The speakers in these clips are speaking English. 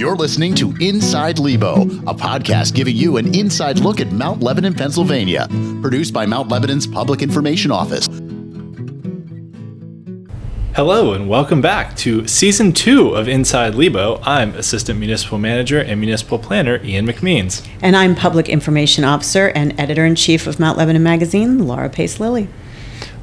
You're listening to Inside Lebo, a podcast giving you an inside look at Mount Lebanon, Pennsylvania, produced by Mount Lebanon's Public Information Office. Hello, and welcome back to season two of Inside Lebo. I'm Assistant Municipal Manager and Municipal Planner Ian McMeans. And I'm Public Information Officer and Editor in Chief of Mount Lebanon Magazine, Laura Pace Lilly.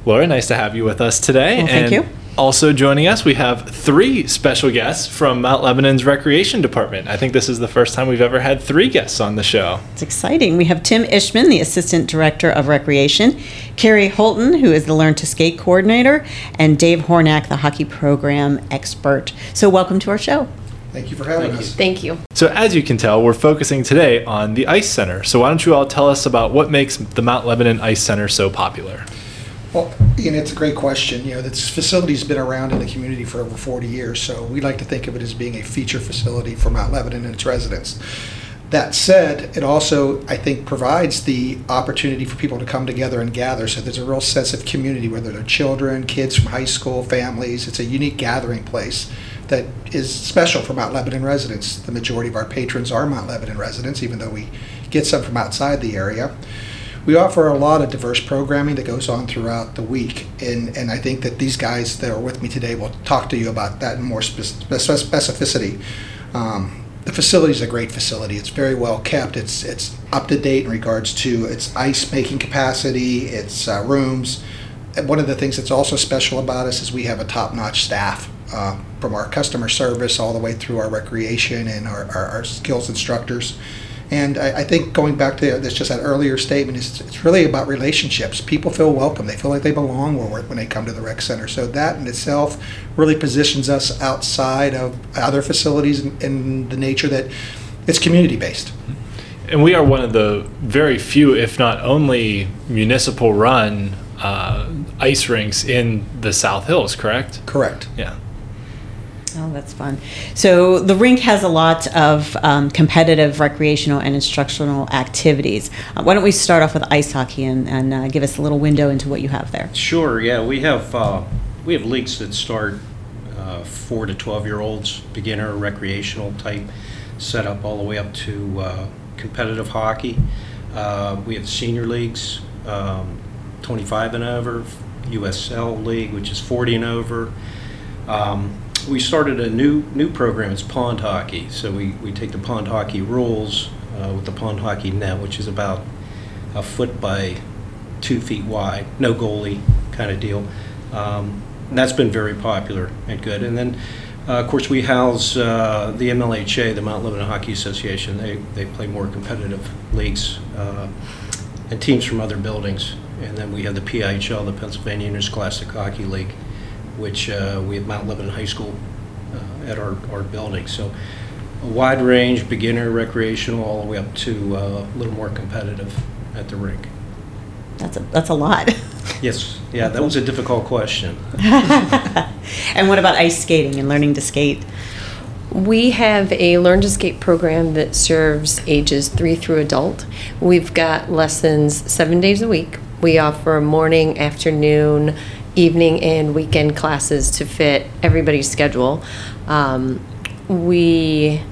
Laura, nice to have you with us today. Well, thank and you. Also joining us, we have three special guests from Mount Lebanon's Recreation Department. I think this is the first time we've ever had three guests on the show. It's exciting. We have Tim Ishman, the Assistant Director of Recreation, Keri Holton, who is the Learn to Skate Coordinator, and Dave Hornack, the Hockey Program Expert. So, welcome to our show. Thank you for having us. Thank you. So, as you can tell, we're focusing today on the Ice Center. So, why don't you all tell us about what makes the Mount Lebanon Ice Center so popular? Well, Ian, it's a great question. You know, this facility's been around in the community for over 40 years, so we like to think of it as being a feature facility for Mount Lebanon and its residents. That said, it also, I think, provides the opportunity for people to come together and gather. So there's a real sense of community, whether they're children, kids from high school, families. It's a unique gathering place that is special for Mount Lebanon residents. The majority of our patrons are Mount Lebanon residents, even though we get some from outside the area we offer a lot of diverse programming that goes on throughout the week, and and I think that these guys that are with me today will talk to you about that in more spec- specificity. Um, the facility is a great facility. It's very well kept. It's it's up to date in regards to its ice making capacity, its uh, rooms. And one of the things that's also special about us is we have a top notch staff. Uh, from our customer service all the way through our recreation and our, our, our skills instructors. And I, I, think going back to this, just that earlier statement, is it's really about relationships. People feel welcome. They feel like they belong when they come to the rec center. So that in itself really positions us outside of other facilities in, in the nature that it's community based. And we are one of the very few, if not only, municipal run uh, ice rinks in the South Hills, correct? Correct. Yeah. Oh, that's fun. So the rink has a lot of um, competitive, recreational, and instructional activities. Uh, why don't we start off with ice hockey and, and uh, give us a little window into what you have there? Sure. Yeah, we have uh, we have leagues that start uh, four to twelve year olds, beginner, recreational type setup, all the way up to uh, competitive hockey. Uh, we have senior leagues, um, 25 and over, USL league, which is 40 and over. Um, we started a new new program. It's pond hockey. So we, we take the pond hockey rules uh, with the pond hockey net, which is about a foot by two feet wide, no goalie kind of deal. Um, that's been very popular and good. And then, uh, of course, we house uh, the MLHA, the Mount Lebanon Hockey Association. They, they play more competitive leagues uh, and teams from other buildings. And then we have the PIHL, the Pennsylvania Interscholastic Hockey League which uh, we have Mount Lebanon High School uh, at our, our building. So a wide range, beginner, recreational, all the way up to uh, a little more competitive at the rink. That's a, that's a lot. Yes, yeah, that was a difficult question. and what about ice skating and learning to skate? We have a Learn to Skate program that serves ages three through adult. We've got lessons seven days a week. We offer morning, afternoon, evening and weekend classes to fit everybody's schedule. Um, we,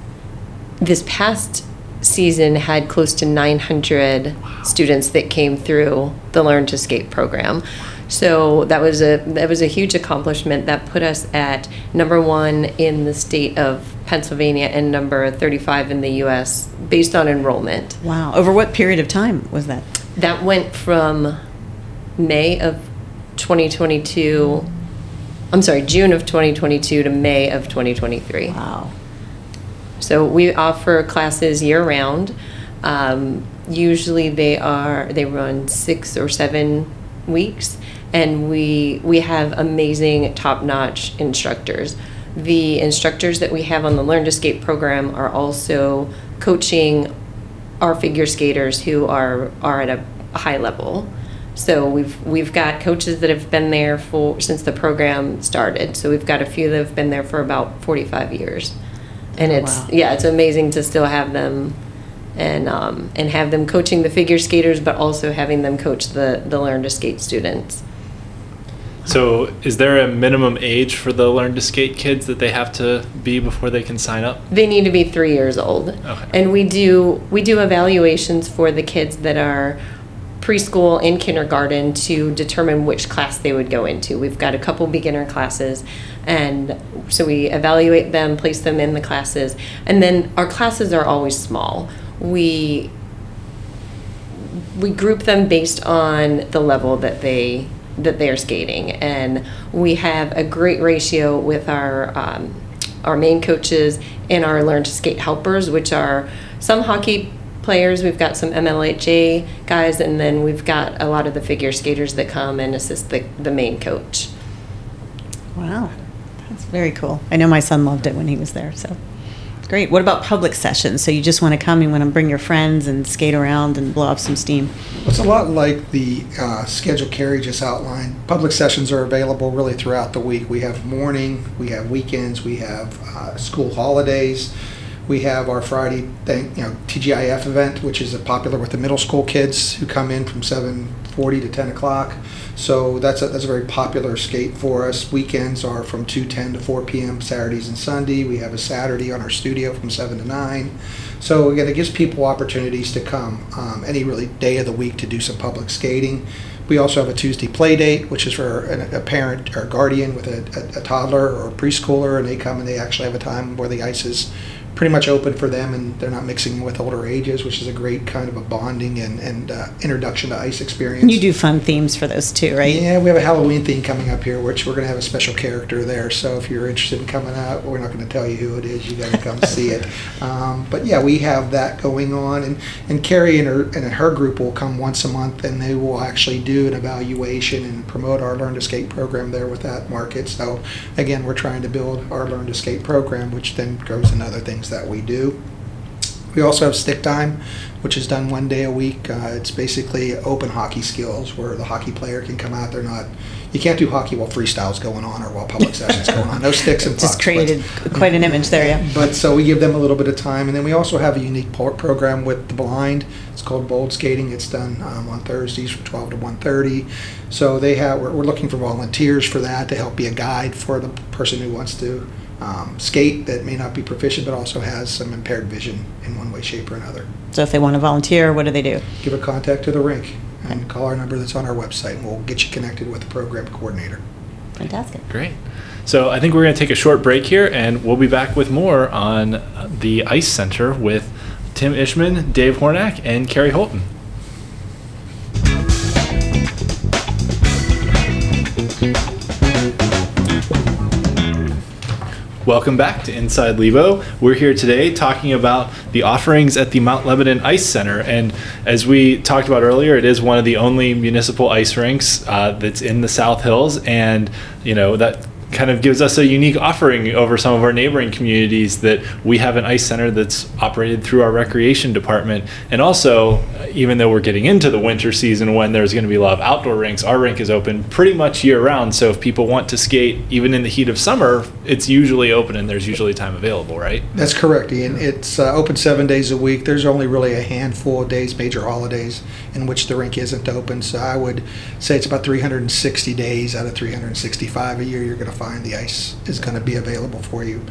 this past season, had close to 900 students that came through the Learn to Skate program. So that was a that was a huge accomplishment that put us at number one in the state of Pennsylvania and number 35 in the U.S. based on enrollment. Wow! Over what period of time was that? That went from May of 2022, I'm sorry, June of 2022 to May of 2023. Wow. So we offer classes year round. Um, usually they are they run six or seven weeks, and we we have amazing top notch instructors. The instructors that we have on the Learn to Skate program are also coaching our figure skaters who are are at a high level. So we've we've got coaches that have been there for since the program started. So we've got a few that have been there for about 45 years, and Oh, it's wow. yeah, it's amazing to still have them, and um, and have them coaching the figure skaters, but also having them coach the the learn to skate students. So, is there a minimum age for the learn to skate kids that they have to be before they can sign up? They need to be three years old. Okay. And we do we do evaluations for the kids that are preschool and kindergarten to determine which class they would go into. We've got a couple beginner classes and so we evaluate them, place them in the classes, and then our classes are always small. We we group them based on the level that they that they are skating, and we have a great ratio with our um, our main coaches and our learn to skate helpers, which are some hockey players. We've got some MLHA guys, and then we've got a lot of the figure skaters that come and assist the, the main coach. Wow, that's very cool. I know my son loved it when he was there, so great. What about public sessions? So you just want to come, you want to bring your friends and skate around and blow off some steam. It's a lot like the uh, schedule Keri just outlined. Public sessions are available really throughout the week. We have morning, we have weekends, we have uh, school holidays. We have our Friday you know, TGIF event, which is popular with the middle school kids who come in from 7:40 to 10 o'clock. So that's a, that's a very popular skate for us. Weekends are from 2:10 to 4 p.m. Saturdays and Sunday. We have a Saturday on our studio from 7 to 9. So again, it gives people opportunities to come um, any really day of the week to do some public skating. We also have a Tuesday play date, which is for an, a parent or guardian with a, a, a toddler or a preschooler, and they come and they actually have a time where the ice is pretty much open for them and they're not mixing with older ages, which is a great kind of a bonding and, and uh, introduction to ice experience. You do fun themes for those too, right? Yeah, we have a Halloween theme coming up here, which we're going to have a special character there. So if you're interested in coming out, we're not going to tell you who it is. You got to come see it. Um, but yeah, we have that going on, and and Keri and her and her group will come once a month, and they will actually do an evaluation and promote our Learn to Skate program there with that market. So again, we're trying to build our Learn to Skate program, which then grows into other things that we do. We also have stick time, which is done one day a week. Uh, it's basically open hockey skills where the hockey player can come out. They're not, you can't do hockey while freestyle's going on or while public session's going on. No sticks and pucks. Just but- created quite an image there, yeah. but so we give them a little bit of time, and then we also have a unique program with the blind. It's called Bold Skating. It's done um, on Thursdays from 12 to 1:30. So they have we're, we're looking for volunteers for that to help be a guide for the person who wants to um, skate that may not be proficient, but also has some impaired vision in one way, shape, or another. So if they want to volunteer, what do they do? Give a contact to the rink and call our number that's on our website, and we'll get you connected with the program coordinator. Fantastic. Great. So, I think we're going to take a short break here and we'll be back with more on the Ice Center with Tim Ishman, Dave Hornack, and Keri Holton. Welcome back to Inside Lebo. We're here today talking about the offerings at the Mount Lebanon Ice Center. And as we talked about earlier, it is one of the only municipal ice rinks uh, that's in the South Hills. And, you know, that kind of gives us a unique offering over some of our neighboring communities that we have an ice center that's operated through our recreation department. And also, uh, even though we're getting into the winter season when there's going to be a lot of outdoor rinks, our rink is open pretty much year round. So if people want to skate even in the heat of summer, it's usually open and there's usually time available, right? That's correct, Ian. It's uh, open seven days a week. There's only really a handful of days, major holidays, in which the rink isn't open. So I would say it's about 360 days out of 365 a year. You're going to find the ice is going to be available for you.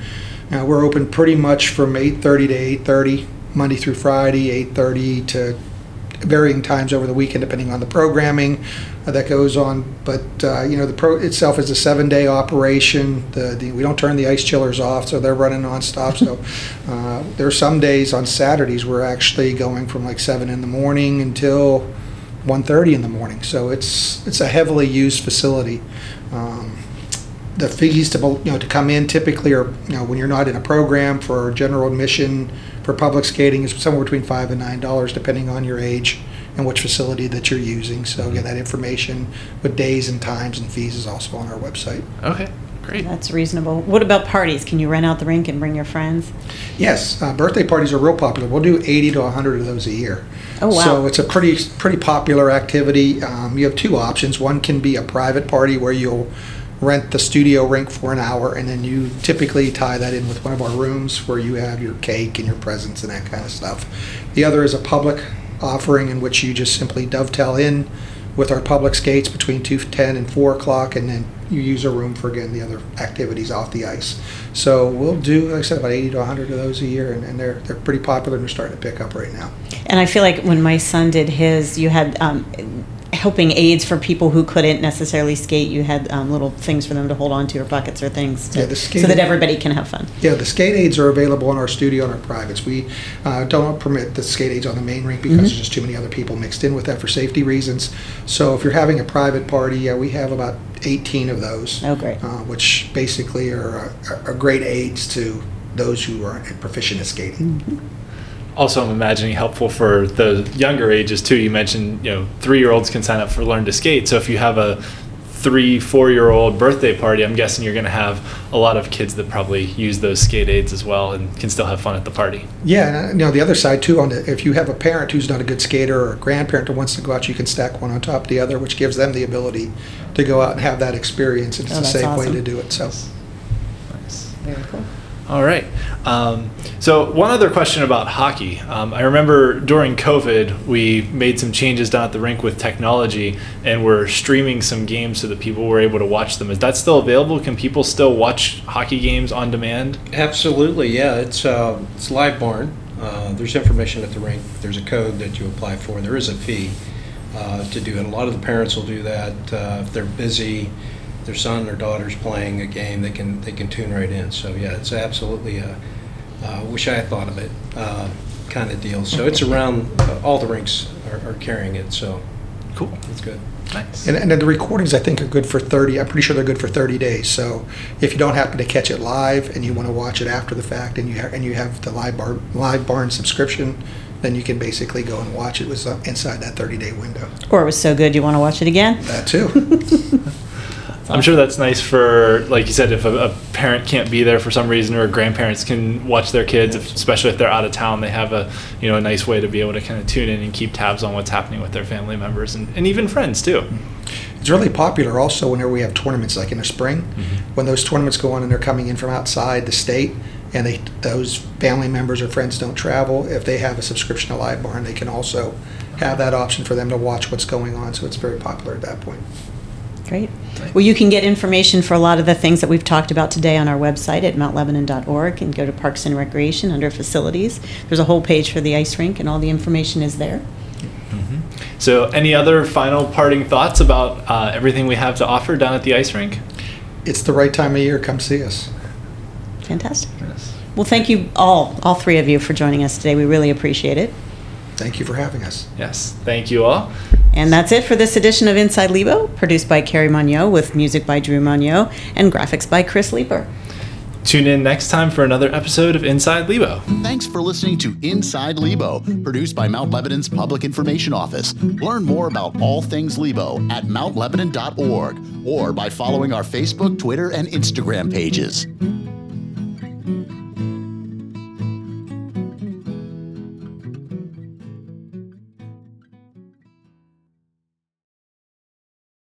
Now we're open pretty much from 8:30 to 8:30 Monday through Friday, 8:30 to varying times over the weekend depending on the programming uh, that goes on. But uh, you know, the pro itself is a seven-day operation. The, the we don't turn the ice chillers off, so they're running nonstop. So uh, there are some days on Saturdays we're actually going from like seven in the morning until 1:30 in the morning. So it's it's a heavily used facility. Um, the fees to you know to come in typically are you know when you're not in a program for general admission for public skating is somewhere between five and nine dollars depending on your age and which facility that you're using. So again, that information with days and times and fees is also on our website. Okay, great. That's reasonable. What about parties? Can you rent out the rink and bring your friends? Yes, uh, birthday parties are real popular. We'll do 80 to 100 of those a year. Oh, wow. So it's a pretty pretty popular activity. Um, you have two options. One can be a private party where you'll rent the studio rink for an hour, and then you typically tie that in with one of our rooms where you have your cake and your presents and that kind of stuff. The other is a public offering in which you just simply dovetail in with our public skates between 2:10 and 4 o'clock, and then you use a room for, again, the other activities off the ice. So we'll do, like I said, about 80 to 100 of those a year, and, and they're, they're pretty popular, and they're starting to pick up right now. And I feel like when my son did his, you had um, helping aids for people who couldn't necessarily skate. You had um, little things for them to hold on to, or buckets or things, to, Yeah, the so that everybody can have fun. Yeah, the skate aids are available in our studio and our privates. We uh, don't permit the skate aids on the main rink because there's just too many other people mixed in with that for safety reasons. So if you're having a private party, yeah, we have about 18 of those. Oh, great. Uh, which basically are, are, are great aids to those who are proficient at skating. Also, I'm imagining helpful for the younger ages too. You mentioned, you know, three year olds can sign up for Learn to Skate. So if you have a three, four year old birthday party, I'm guessing you're going to have a lot of kids that probably use those skate aids as well and can still have fun at the party. Yeah, and uh, you know the other side too. On the, if you have a parent who's not a good skater or a grandparent that wants to go out, you can stack one on top of the other, which gives them the ability to go out and have that experience. And it's Oh, a that's safe way to do it. So. Nice. Very cool. All right. Um, so one other question about hockey. Um, I remember during COVID, we made some changes down at the rink with technology, and we're streaming some games so that people were able to watch them. Is that still available? Can people still watch hockey games on demand? Absolutely, yeah. It's uh, it's live barn. Uh, there's information at the rink. There's a code that you apply for. There is a fee uh, to do it. A lot of the parents will do that uh, if they're busy. Their son or daughter's playing a game, they can they can tune right in. So yeah, it's absolutely a uh, wish I had thought of it uh, kind of deal. So it's around uh, all the rinks are, are carrying it. So Cool. it's good. Nice. And, and then the recordings, I think, are good for 30. I'm pretty sure they're good for 30 days. So if you don't happen to catch it live and you want to watch it after the fact, and you ha- and you have the live bar live barn subscription, then you can basically go and watch it was uh, inside that 30 day window. Or it was so good you want to watch it again. That too. I'm sure that's nice for, like you said, if a, a parent can't be there for some reason, or grandparents can watch their kids, if, especially if they're out of town. They have a, you know, a nice way to be able to kind of tune in and keep tabs on what's happening with their family members and, and even friends too. Mm-hmm. It's really popular also whenever we have tournaments, like in the spring, mm-hmm. when those tournaments go on and they're coming in from outside the state, and they those family members or friends don't travel. If they have a subscription to Live Barn, they can also have that option for them to watch what's going on. So it's very popular at that point. Great. Well, you can get information for a lot of the things that we've talked about today on our website at mountlebanon.org and go to Parks and Recreation under Facilities. There's a whole page for the ice rink, and all the information is there. So, any other final parting thoughts about uh, everything we have to offer down at the ice rink? It's the right time of year. Come see us. Fantastic. Yes. Well, thank you all, all three of you, for joining us today. We really appreciate it. Thank you for having us. Yes. Thank you all. And that's it for this edition of Inside Lebo, produced by Carrie Monyo with music by Drew Monyo and graphics by Chris Leeper. Tune in next time for another episode of Inside Lebo. Thanks for listening to Inside Lebo, produced by Mount Lebanon's Public Information Office. Learn more about all things Lebo at mountlebanon.org or by following our Facebook, Twitter, and Instagram pages.